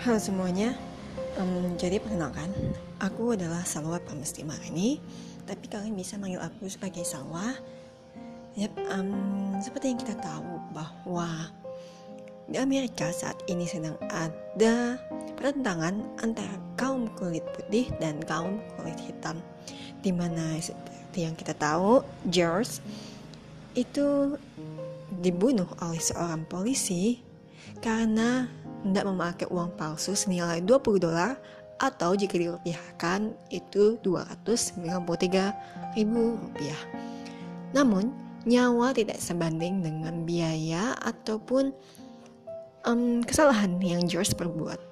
Halo semuanya, um, jadi perkenalkan, aku adalah Salwa Pramesti ini, tapi kalian bisa manggil aku sebagai Salwa. Yap, um, seperti yang kita tahu bahwa di Amerika saat ini sedang ada pertentangan antara kaum kulit putih dan kaum kulit hitam, di mana seperti yang kita tahu, George itu dibunuh oleh seorang polisi karena hendak memakai uang palsu senilai 20 dolar atau jika dirupiahkan itu 293 ribu rupiah. Namun, nyawa tidak sebanding dengan biaya ataupun um, kesalahan yang George perbuat.